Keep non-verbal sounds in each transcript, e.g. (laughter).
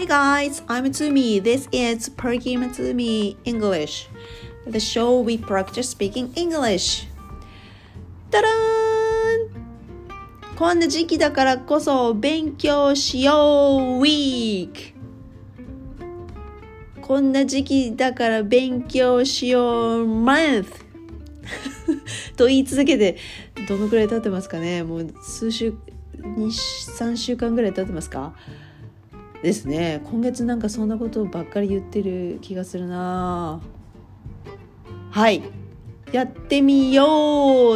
Hey guys, I'm Tsumi. This is Perky Matsumi English, the show we practice speaking English. たらーんこんな時期だからこそ勉強しよう Week! こんな時期だから勉強しよう Month! と言い続けてどのくらい経ってますかねもう数週2 3週間ぐらい経ってますかですね今月なんかそんなことばっかり言ってる気がするなはいやってみよう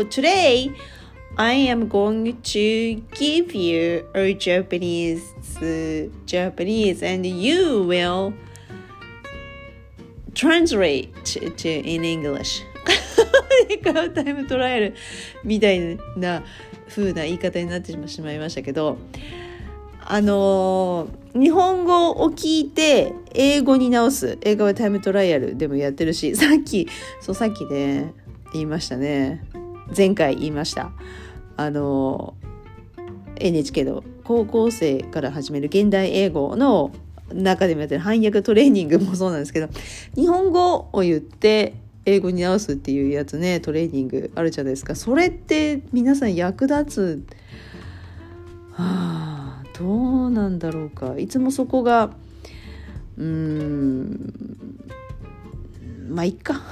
Today I am going to give you a Japanese Japanese and you will translate to in English タイムトライアルみたいな風な言い方になってしまいましたけどあのー、日本語を聞いて英語に直す。英語はタイムトライアルでもやってるし (laughs) さっきそうさっきね言いましたね。前回言いました。あのー、NHK の高校生から始める現代英語の中でもやってる翻訳トレーニングもそうなんですけど日本語を言って英語に直すっていうやつねトレーニングあるじゃないですか。それって皆さん役立つ？はあ。どうなんだろうか。いつもそこがうーんまあいっか。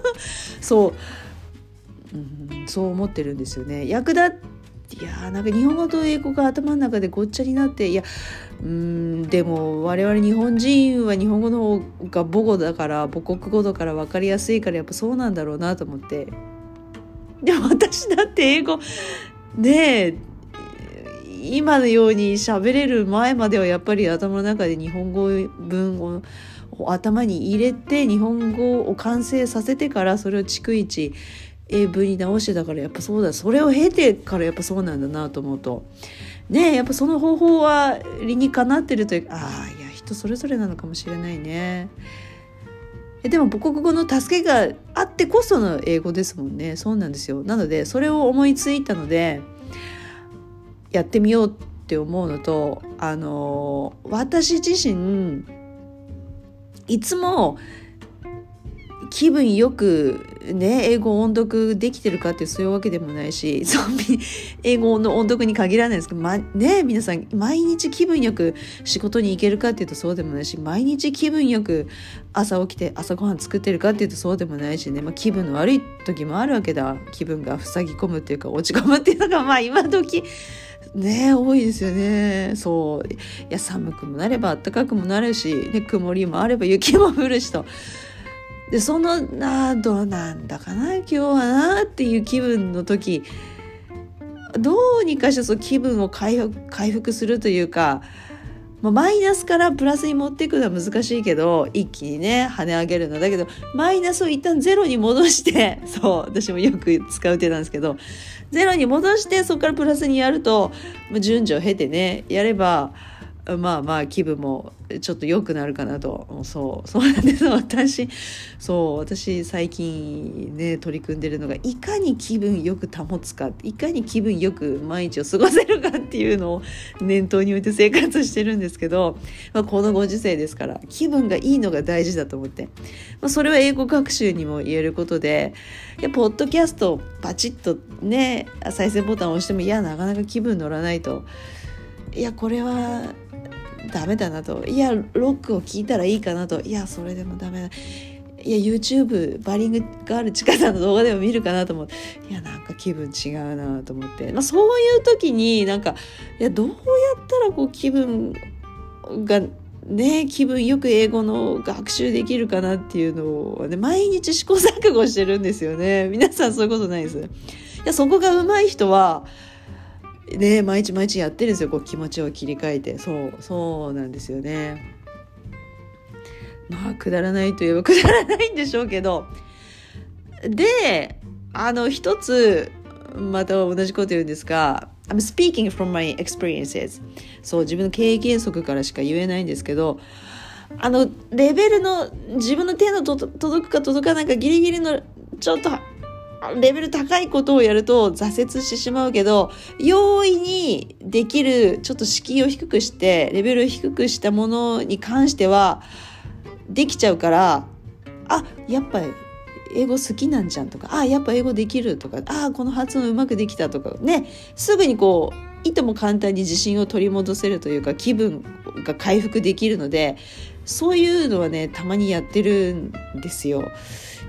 (laughs) そう、うん、そう思ってるんですよね。役立いやなんか日本語と英語が頭の中でごっちゃになっていやうんでも我々日本人は日本語の方が母語だから母国語だから分かりやすいからやっぱそうなんだろうなと思って。でも私だって英語ねえ今のように喋れる前まではやっぱり頭の中で日本語文を頭に入れて日本語を完成させてからそれを逐一英文に直してたからやっぱそうだ。それを経てからやっぱそうなんだなと思うと。ねやっぱその方法は理にかなってるというああいや人それぞれなのかもしれないね。でも母国語の助けがあってこその英語ですもんね。そうなんですよ。なのでそれを思いついたのでやってみようって思うのとあの私自身いつも気分よくね英語音読できてるかってそういうわけでもないし (laughs) そう英語の音読に限らないですけど、ま、ね皆さん毎日気分よく仕事に行けるかっていうとそうでもないし毎日気分よく朝起きて朝ごはん作ってるかっていうとそうでもないしね、まあ、気分の悪い時もあるわけだ。気分が塞ぎ込むっていうか落ち込むっていうのがまあ今時ね多いですよねそういや寒くもなれば暖かくもなるし、ね、曇りもあれば雪も降るしと。でそのなどうなんだかな今日はなっていう気分の時どうにかしてその気分を回復回復するというか、まあ、マイナスからプラスに持っていくのは難しいけど一気にね跳ね上げるのだけどマイナスを一旦ゼロに戻してそう私もよく使う手なんですけどゼロに戻してそこからプラスにやると、順序を経てねやればまあまあ気分もちょっと良くなるかなとそうそうなんです私そう私最近ね取り組んでるのがいかに気分よく保つかいかに気分よく毎日を過ごせるかっていうのを念頭に置いて生活してるんですけど、(laughs) まあ、このご時世ですから気分がいいのが大事だと思って、まあ、それは英語学習にも言えることでいやポッドキャストパチッとね再生ボタンを押してもいやなかなか気分乗らないと。いやこれはダメだなと。いやロックを聞いたらいいかなと。いやそれでもダメだ。いや YouTube バリングがある近さの動画でも見るかなと思っていやなんか気分違うなと思って、まあ、そういう時になんかいやどうやったらこう気分がね気分よく英語の学習できるかなっていうのを、ね、毎日試行錯誤してるんですよね。皆さんそういうことないです。いやそこが上手い人はね毎日毎日やってるんですよ。こう気持ちを切り替えて。そうそうなんですよね。まあくだらないといえば (laughs) くだらないんでしょうけど。であの一つまた同じこと言うんですが I'm speaking from my experiences. そう自分の経験則からしか言えないんですけどあのレベルの自分の手の届くか届かないかギリギリのちょっとレベル高いことをやると挫折してしまうけど容易にできるちょっと敷居を低くしてレベルを低くしたものに関してはできちゃうからあやっぱ英語好きなんじゃんとかあやっぱ英語できるとかあこの発音うまくできたとかねすぐにこういとも簡単に自信を取り戻せるというか気分が回復できるのでそういうのはねたまにやってるんですよ。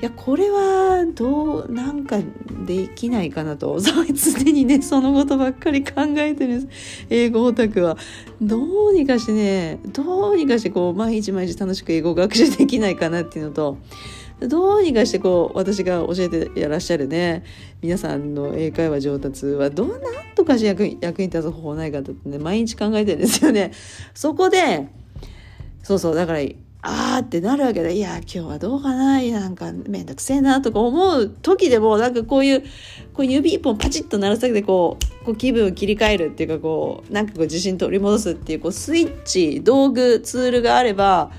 いやこれはどうなんかできないかなと (laughs) 常にねそのことばっかり考えてるんです英語オタクはどうにかしてねどうにかしてこう毎日毎日楽しく英語学習できないかなっていうのとどうにかしてこう私が教えてやらっしゃるね皆さんの英会話上達はどうなんとかして役役に立つ方法ないかってね毎日考えてるんですよね。そこでそうそうだからあーってなるわけでいや今日はどうかな。なんかめんどくせえなとか思う時でもなんかこういうこう指一本パチッと鳴らすだけでこうこう気分を切り替えるっていうかこうなんかこう自信取り戻すっていうこうスイッチ道具ツールがあれば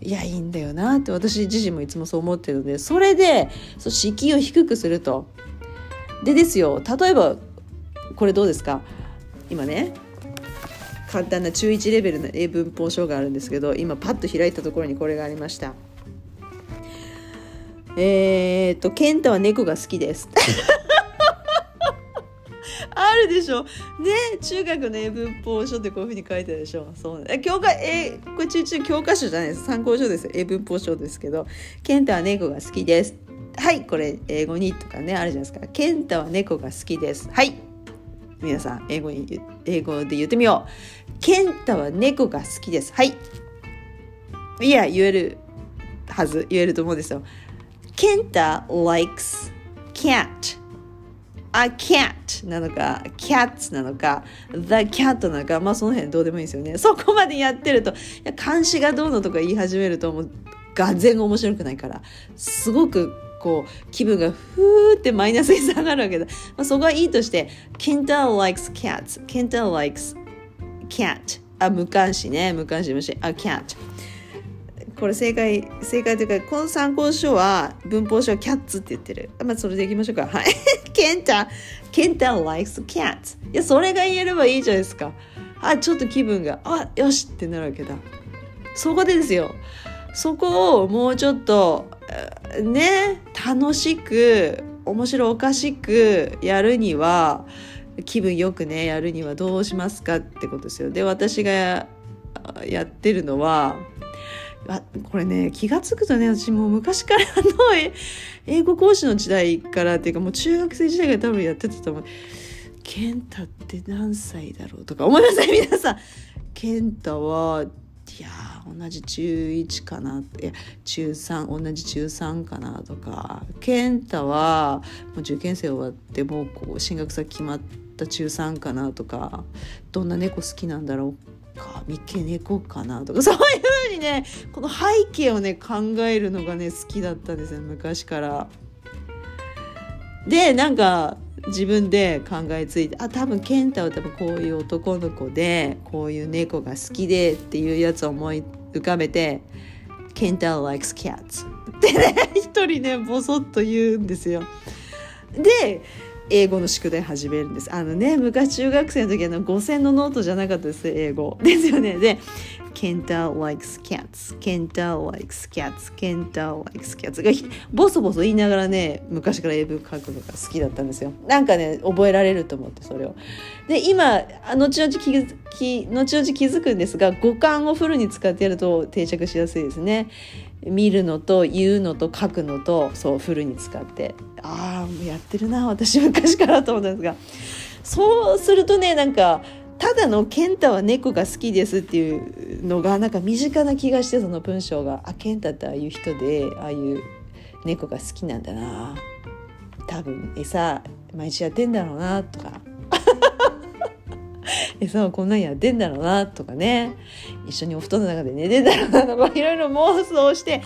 いやいいんだよなって私自身もいつもそう思ってるのでそれでそう敷居を低くすると。でですよ例えばこれどうですか？今ね簡単な中1レベルの英文法書があるんですけど今パッと開いたところにこれがありました。えー、っと健太は猫が好きです。(laughs) あるでしょ。ね中学の英文法書ってこういうふうに書いてあるでしょ。そう。教科えこれ中中教科書じゃないです。参考書です。英文法書ですけど。健太は猫が好きです。はいこれ英語にとかねあるじゃないですか。健太は猫が好きです。はい。皆さん英語に英語で言ってみよう。健太は猫が好きです。はい。いや言えるはず言えると思うんですよ。健太 likes cat a cat なのか cats なのか the cat なのかまあその辺どうでもいいですよね。そこまでやってるといや監視がどうのとか言い始めるともうがぜん面白くないからすごくこう気分がふーってマイナスに下がるわけだ、まあ、そこはいいとして Kenta likes cats. Kenta likes cat. あ無関詞ね。無関詞無視あ cat. これ正解正解というかこの参考書は文法書はキャッツって言ってる。まあそれでいきましょうか。はい。ケンタケンタ likes cats. いやそれが言えればいいじゃないですか。あちょっと気分があよしってなるわけだ。そこでですよ。そこをもうちょっとね楽しく面白おかしくやるには気分よくねやるにはどうしますかってことですよで私がやってるのはあこれね気が付くとね私もう昔からの英語講師の時代からっていうかもう中学生時代から多分やってたと思う。健太って何歳だろうとか思いなさい皆さん。健太はいや同じ中1かないや中3同じ中3かなとか。健太はもう受験生終わってもうこう進学先決まった中3かなとか。どんな猫好きなんだろうか。三毛猫かなとか。(laughs) そういうふうにねこの背景をね考えるのがね好きだったんですよ昔から。でなんか自分で考えついてあ多分健太は多分こういう男の子でこういう猫が好きでっていうやつを思い浮かべて「健太 likes cats」ってね一人ねボソッと言うんですよ。で英語の宿題始めるんです。あのね、昔中学生の時の5000のノートじゃなかったです、英語。ですよね。で、ケンタ likes cats, ケンタ likes cats, ケンタ likes cats がボソボソ言いながらね、昔から英文書くのが好きだったんですよ。なんかね、覚えられると思って、それを。で、今、後々気づき、後々気づくんですが、五感をフルに使ってやると定着しやすいですね。見るのと言うのと書くのとそうフルに使ってああやってるな私昔からと思ったんですがそうするとねなんかただの「健太は猫が好きです」っていうのがなんか身近な気がしてその文章が「あ健太ってああいう人でああいう猫が好きなんだな。多分餌毎日やってんだろうな」とか。(laughs) 餌をこんなんやってんだろうなとかね。一緒にお布団の中で寝てんだろうなとか。いろいろ妄想して。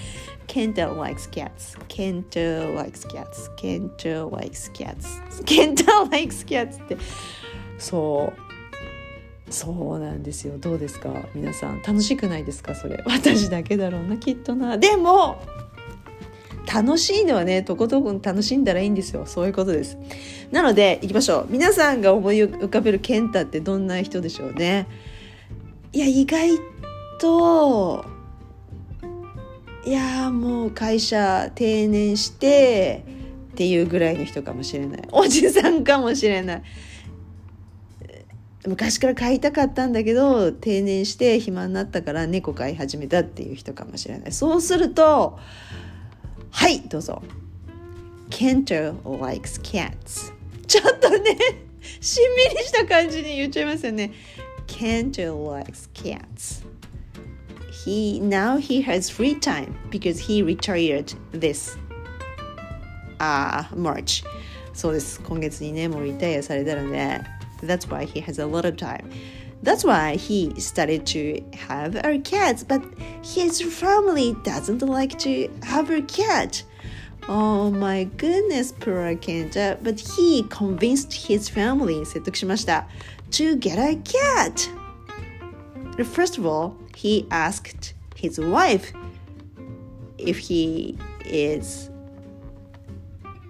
ケンタ likes cats ケンタ likes cats ケンタ likes cats ケンタ likes cats って。そう。そうなんですよ。どうですか？皆さん楽しくないですか？それ。(laughs) 私だけだろうなきっとな。でも楽しいのはねとことん楽しんだらいいんですよ。そういうことです。なのでいきましょう。皆さんが思い浮かべる健太ってどんな人でしょうね。いや意外といやもう会社定年してっていうぐらいの人かもしれない。おじさんかもしれない。昔から飼いたかったんだけど定年して暇になったから猫飼い始めたっていう人かもしれない。そうするとはいどうぞ。Kento likes cats ちょっとねしんみりした感じに言っちゃいますよね。Kento likes cats he now he has free time because he retired this uh, March そうです。今月にねもうリタイアされたので。that's why he has a lot of time that's why he started to have a cat but his family doesn't like to have a cat Oh my goodness, poor Kenta. But he convinced his family, 説得しました to get a cat. First of all, he asked his wife if he is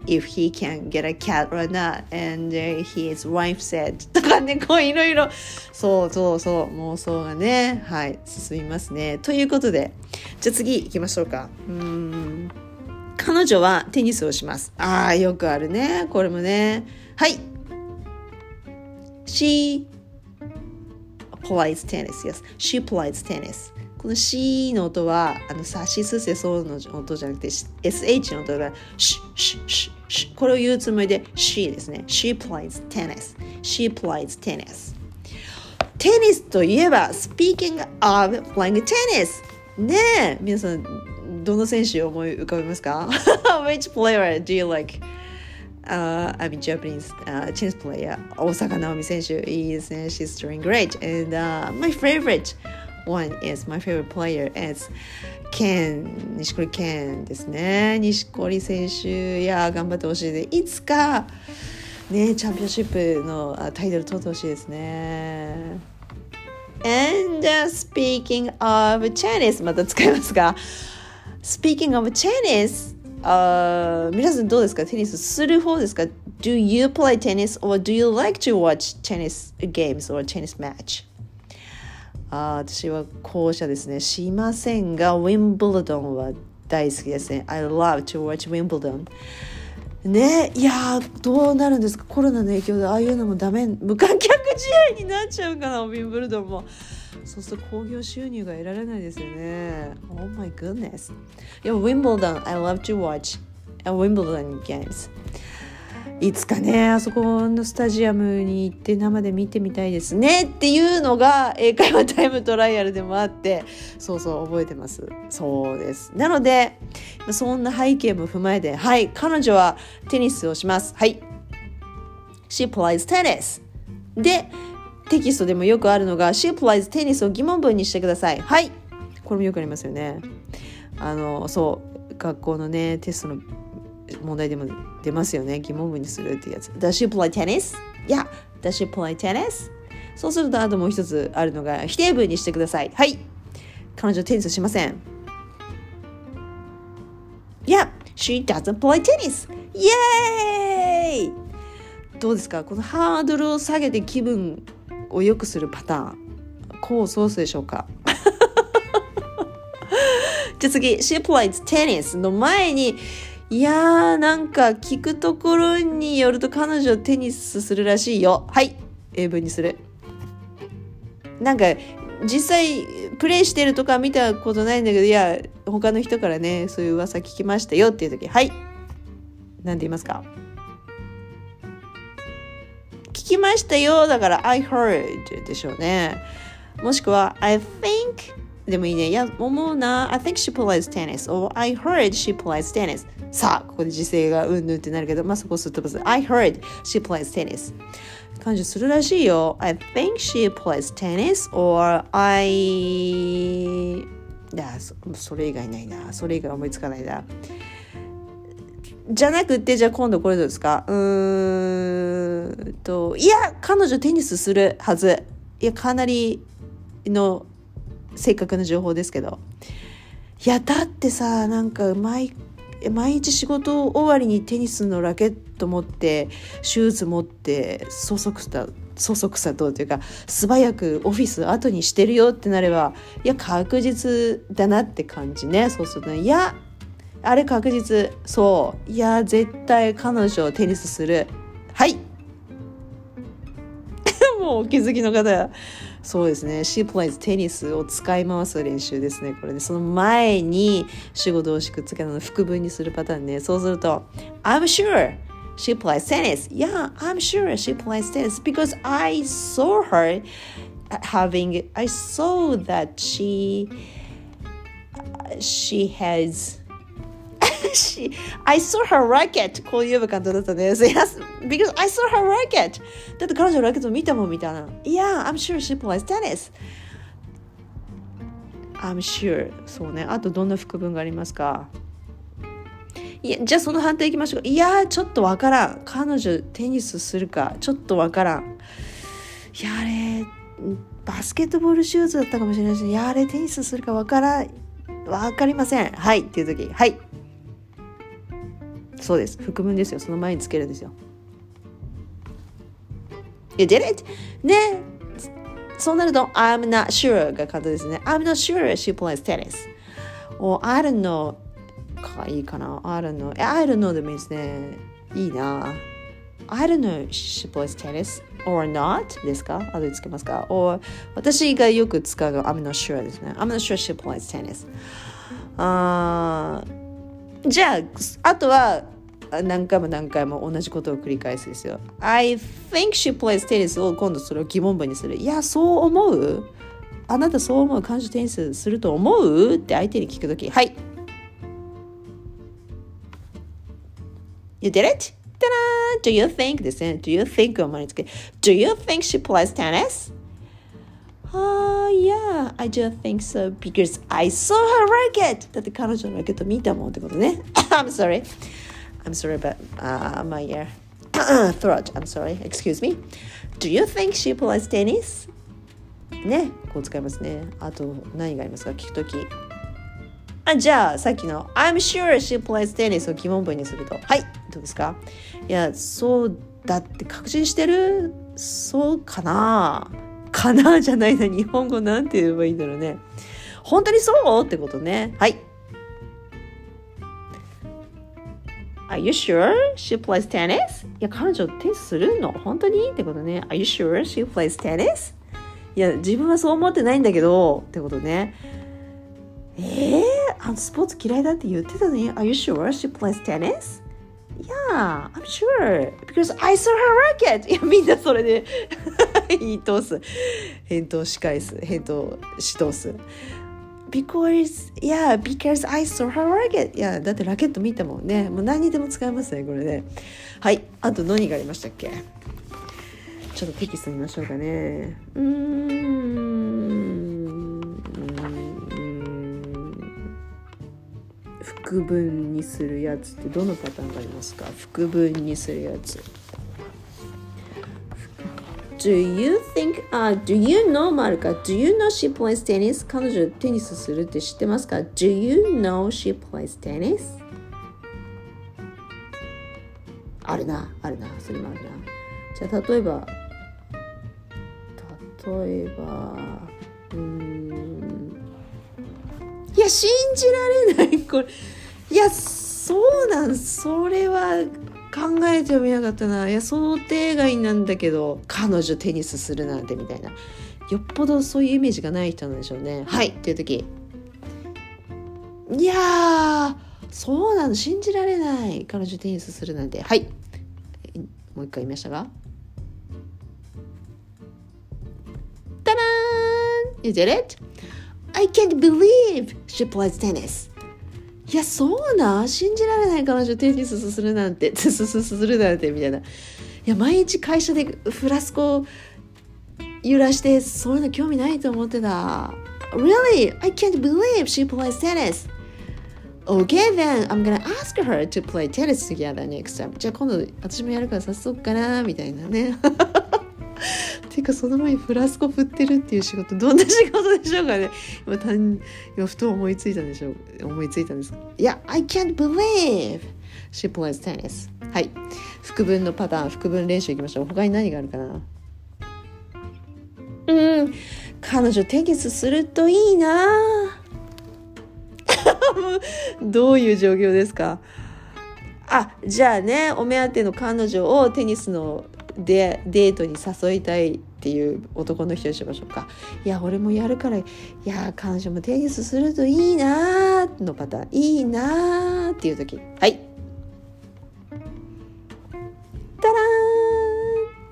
if he can get a cat or not and uh, his wife said (laughs) とかねこういろいろ。そうそうそう妄想がねはい進みますね。ということでじゃあ次行きましょうか。うん。彼女はテニスをします。ああよくあるね。これもね。はい。She plays tennis yes. She plays tennis. この C の音はあのさしすせそうの音じゃなくて SH の音がシュシュシュシュこれを言うつもりで She ですね She plays tennis She plays tennis テニスといえば Speaking of playing tennis ねえ皆さんどの選手を思い浮かべますか Which player do you like? uh, I mean Japanese uh, tennis player 大坂なおみ選手いいですね She's doing great and uh, my favorite one is my favorite player is Ken 錦織健ですね錦織選手いや頑張ってほしいでいつかねチャンピオンシップのタイトル取ってほしいですね And、uh, speaking of tennis また使いますが Speaking of tennis あ皆さんどうですかテニスする方ですか ?Do you play tennis or do you like to watch tennis games or tennis match? あ私は後者ですね。しませんが、ウィンブルドンは大好きですね。I love to watch Wimbledon. ねいやどうなるんですか？コロナの影響でああいうのもダメ無観客試合になっちゃうかなウィンブルドンもそうすると興行収入が得られないですよね Oh my goodness いや Wimbledon I love to watch Wimbledon games いつかねあそこのスタジアムに行って生で見てみたいですねっていうのが英会話タイムトライアルでもあってそうそう覚えてます。そうです。なのでそんな背景も踏まえてはい彼女はテニスをします。はい。She plays tennis. でテキストでもよくあるのが She plays tennis を疑問文にしてください。はい。これもよくありますよね。あのそう学校のねテストの問題でも出ますよね。疑問文にするってやつ。Does she play tennis? いや Does she play tennis? そうするとあともう一つあるのが否定文にしてください。はい。彼女テニスしません。いや She doesn't play tennis. イエーイどうですか？このハードルを下げて気分を良くするパターン。こうソースでしょうか？(laughs) じゃあ次。She plays tennis の前にいやーなんか聞くところによると彼女テニスするらしいよ。はい。英文にする。なんか実際プレイしてるとか見たことないんだけどいや他の人からねそういう噂聞きましたよっていう時。はい。何て言いますか？聞きましたよ。だから I heard でしょうね。もしくは I think でもいいね。いや、思うな。I think she plays tennis. or I heard she plays tennis. さあ、ここで時勢がうんぬんってなるけど、まあそこすっ飛ばす。I heard she plays tennis. 感じするらしいよ。I think she plays tennis or I... いやそ、それ以外ないな。それ以外思いつかないな。じゃなくて、じゃあ今度これどうですか？うーんと、いや、彼女テニスするはず。いや、かなりの正確な情報ですけど。いやだってさなんか毎毎日仕事終わりにテニスのラケット持ってシューズ持ってそそくさそそくさとというか素早くオフィス後にしてるよってなればいや確実だなって感じねそうすると、ね、いやあれ確実そう。いや絶対彼女をテニスする。はい。(laughs) もうお気づきの方。そうですね。She plays テニスを使い回す練習ですね。これね。その前に主語動詞くっつけたの副文にするパターンね。そうすると、I'm sure she plays tennis. Yeah, I'm sure she plays tennis because I saw her having, I saw that she, she has she, I saw her racket こう言えば簡単だったね。(laughs) Yes, because I saw her racket だって彼女のラケット見たもんみたいな。Yeah, I'm sure she plays tennis. I'm sure. そうね。あとどんな副文がありますか？いや、じゃあその判定いきましょう。いやちょっとわからん。彼女テニスするか？ちょっとわからん。いや、あれ、バスケットボールシューズだったかもしれないし、いや、あれテニスするかわからん。わかりません。はい。っていう時。はい。そうです副文ですよその前につけるんですよ You did it? ねそうなると I'm not sure が簡単ですね I'm not sure she plays tennis or I don't know かいいかな I don't know I don't know でもいいですねいいな I don't know she plays tennis or not ですか後でつけますか or 私がよく使う I'm not sure ですね I'm not sure she plays tennis あじゃああとは何回も何回も同じことを繰り返すですよ。I think she plays tennis を今度それを疑問文にする。いや、そう思うあなたそう思う彼女テニスすると思うって相手に聞くとき。はい。You did it? たら Do you think ですね。Do you think を前につけ Do you think she plays tennis? Uh, yeah, I do think so because I saw her racket! だって彼女のラケット見たもんってことね。I'm sorry. I'm sorry about uh, my uh, (coughs) throat. I'm sorry. Excuse me. Do you think she plays tennis? ね、こう使いますね。あと何がありますか？聞くとき。あじゃあさっきの I'm sure she plays tennis を疑問文にするとはいどうですか？いやそうだって確信してる？そうかな？かな？じゃないな日本語なんて言えばいいんだろうね本当にそう？ってことねはい Are you sure she plays tennis? いや、彼女テニスするの本当にってことね。Are you sure she plays tennis? いや、自分はそう思ってないんだけど、ってことね。えー、あのスポーツ嫌いだって言ってたのに、Are you sure she plays tennis? Yeah, I'm sure. Because I saw her racket. いや、みんなそれで言い通す。返答し返す。返答し通す。Because yeah because I saw her racket. いやだってラケット見たもんねもう何にでも使えますねこれね。はいあと何がありましたっけ？ちょっとテキスト見ましょうかね。うーん。副文にするやつってどのパターンがありますか副文にするやつ Do you think, uh, do you know マルカ Do you know she plays tennis? 彼女テニスするって知ってますか Do you know she plays tennis? あるな、あるな、それもあるな。じゃあ例えば、例えば、うん。いや、信じられない。これ。いや、そうなん、それは考えてもみなかったな。いや想定外なんだけど彼女テニスするなんてみたいな。よっぽどそういうイメージがない人なんでしょうね。はい。っていう時。いやそうなの信じられない。彼女テニスするなんて。はい。もう一回言いましたが。タラーン! You did it? I can't believe she plays tennis. いやそうな信じられない彼女テニスするなんて。すすするなんて (laughs) みたいな。いや毎日会社でフラスコ揺らしてそういうの興味ないと思ってた。Really? I can't believe she plays tennis. Okay then, I'm gonna ask her to play tennis together next time. じゃあ今度私もやるから早速かなみたいなね。(laughs) ていうかその前にフラスコ振ってるっていう仕事どんな仕事でしょうかね。今単今ふと思いついたんでしょう思いついたんですいや I can't believe she plays tennis. はい。副文のパターン副文練習いきましょう。他に何があるかな？うん。彼女テニスするといいな。(laughs) どういう状況ですか？あじゃあねお目当ての彼女をテニスのデデートに誘いたいっていう男の人にしましょうかいや俺もやるからいや彼女もテニスするといいなーのパターンいいなーっていう時はいタラー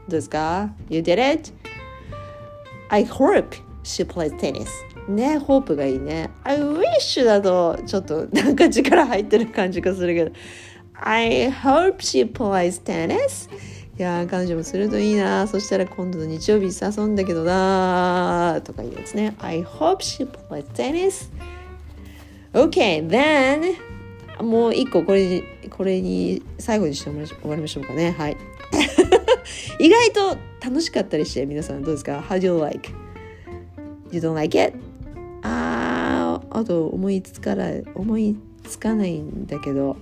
ンどうですか ?You did it? I hope she plays tennis ね、ホープがいいね。I wish だとちょっとなんか力入ってる感じがするけど。I hope she plays tennis. いや彼女もするといいな。そしたら今度の日曜日誘うんだけどな。とかいうやつね。I hope she plays tennis OK then もう一個これこれに最後にして終わりましょうかね。はい。(laughs) 意外と楽しかったりして皆さんどうですか ?How do you like? You don't like it? ああと思いつかない思いつかないんだけど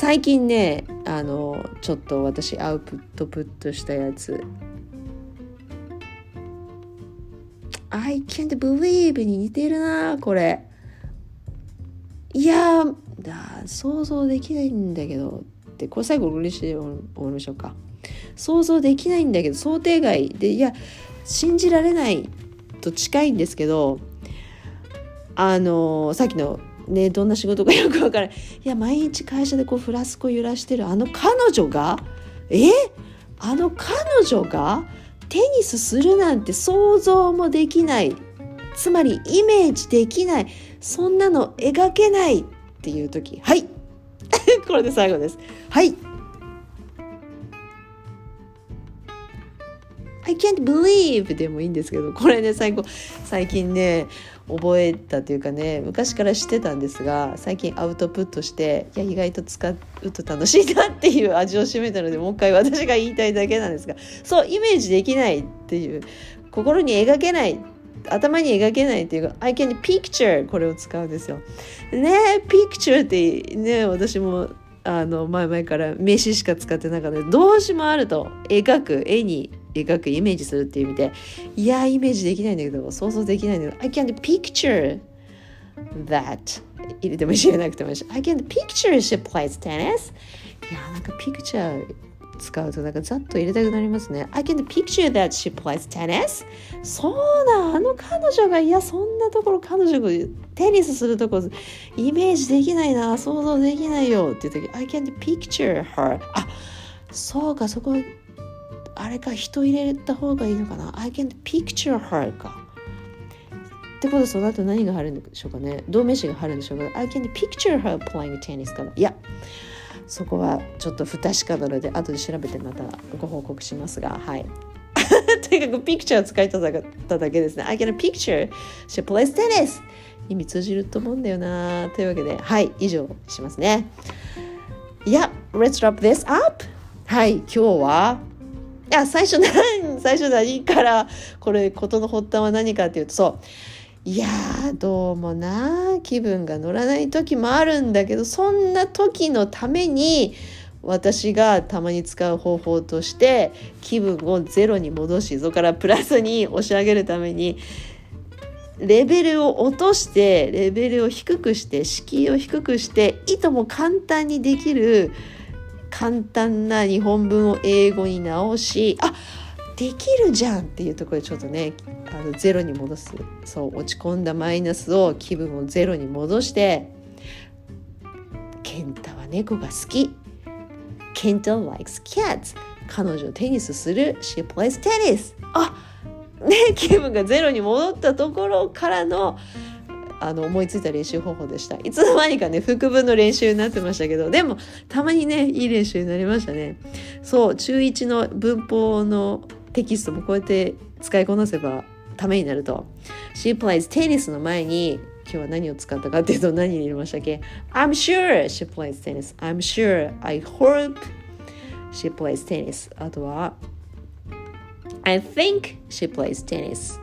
最近ねあのちょっと私アウトプットしたやつ。I can't believe に似てるなこれ。いやだ想像できないんだけど。ってこれ最後嬉しい終わりましょうか。想像できないんだけど想定外。でいや信じられないと近いんですけどあのさっきのねどんな仕事かよくわからない。いや毎日会社でこうフラスコ揺らしてるあの彼女が？え？あの彼女が？テニスするなんて想像もできない。つまりイメージできない。そんなの描けないっていう時。はい。(laughs) これで最後です。はい。I can't believe でもいいんですけどこれね最後。最近ね覚えたというかね昔から知ってたんですが最近アウトプットしていや意外と使うと楽しいなっていう味を占めたのでもう一回私が言いたいだけなんですがそうイメージできないっていう心に描けない頭に描けないっていうか I can picture これを使うんですよ。ね picture ってね私もあの前々から名詞しか使ってなかった動詞もあると描く絵に描くイメージするっていう意味でいやイメージできないんだけど想像できないんだけど I can't picture that 入れてもいいし入れなくてもいいし I can't picture she plays tennis. いやなんか picture 使うとなんかざっと入れたくなりますね。I can picture that she plays tennis. そうだあの彼女がいやそんなところ彼女がテニスするとこイメージできないな想像できないよっていう時 I can't picture her あそうかそこあれか人入れた方がいいのかな？I can picture her か。ってことはその後何が入るんでしょうかね？動名詞が入るんでしょうか I can picture her playing tennis かな？いや。そこはちょっと不確かなので後で調べてまたご報告しますが。はい。(laughs) とにかくピクチャー使いたっただけですね。I can picture she plays tennis 意味通じると思うんだよな。というわけではい。以上しますね。いや let's wrap this up はい。今日はいや最初何 (laughs) 最初何からこれ事の発端は何かっていうとそう。いやどうもな気分が乗らない時もあるんだけどそんな時のために私がたまに使う方法として気分をゼロに戻しそこからプラスに押し上げるためにレベルを落としてレベルを低くして敷居を低くしていとも簡単にできる簡単な日本文を英語に直しあできるじゃんっていうところでちょっとねあのゼロに戻す。そう落ち込んだマイナスを気分をゼロに戻して健太は猫が好き。健太 likes cats 彼女テニスする。She plays tennis あね気分がゼロに戻ったところからのあの思いついた練習方法でした。いつの間にかね副文の練習になってましたけどでもたまにねいい練習になりましたね。そう中1の文法のテキストもこうやって使いこなせばためになると。She plays tennis の前に今日は何を使ったかっていうと何に入れましたっけ？I'm sure she plays tennis. I'm sure I hope she plays tennis. あとは I think she plays tennis.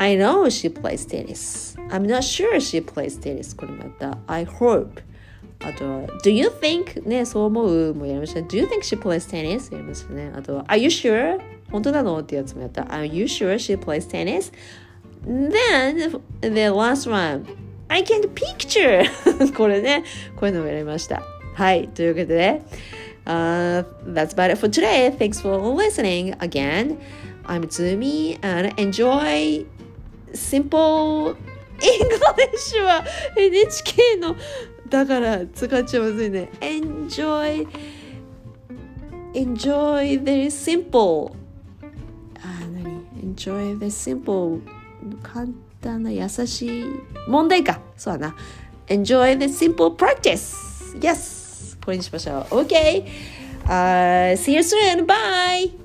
I know she plays tennis I'm not sure she plays tennis これまた I hope あとは Do you think ねそう思うもやりました Do you think she plays tennis やりましたねあとは Are you sure 本当なのってやつもやった Are you sure she plays tennis Then the last one I can't picture (laughs) これねこういうのもやりましたはいというわけでね Uh, that's about it for today. Thanks for listening again. I'm Zumi and enjoy simple English は NHK のだから使っちゃまずいね。Enjoy enjoy the simple あ、何 ?enjoy the simple 簡単な優しい問題か。そうだな。Enjoy the simple practice. Yes! これにしましょう。OK! Uh, see you soon! Bye!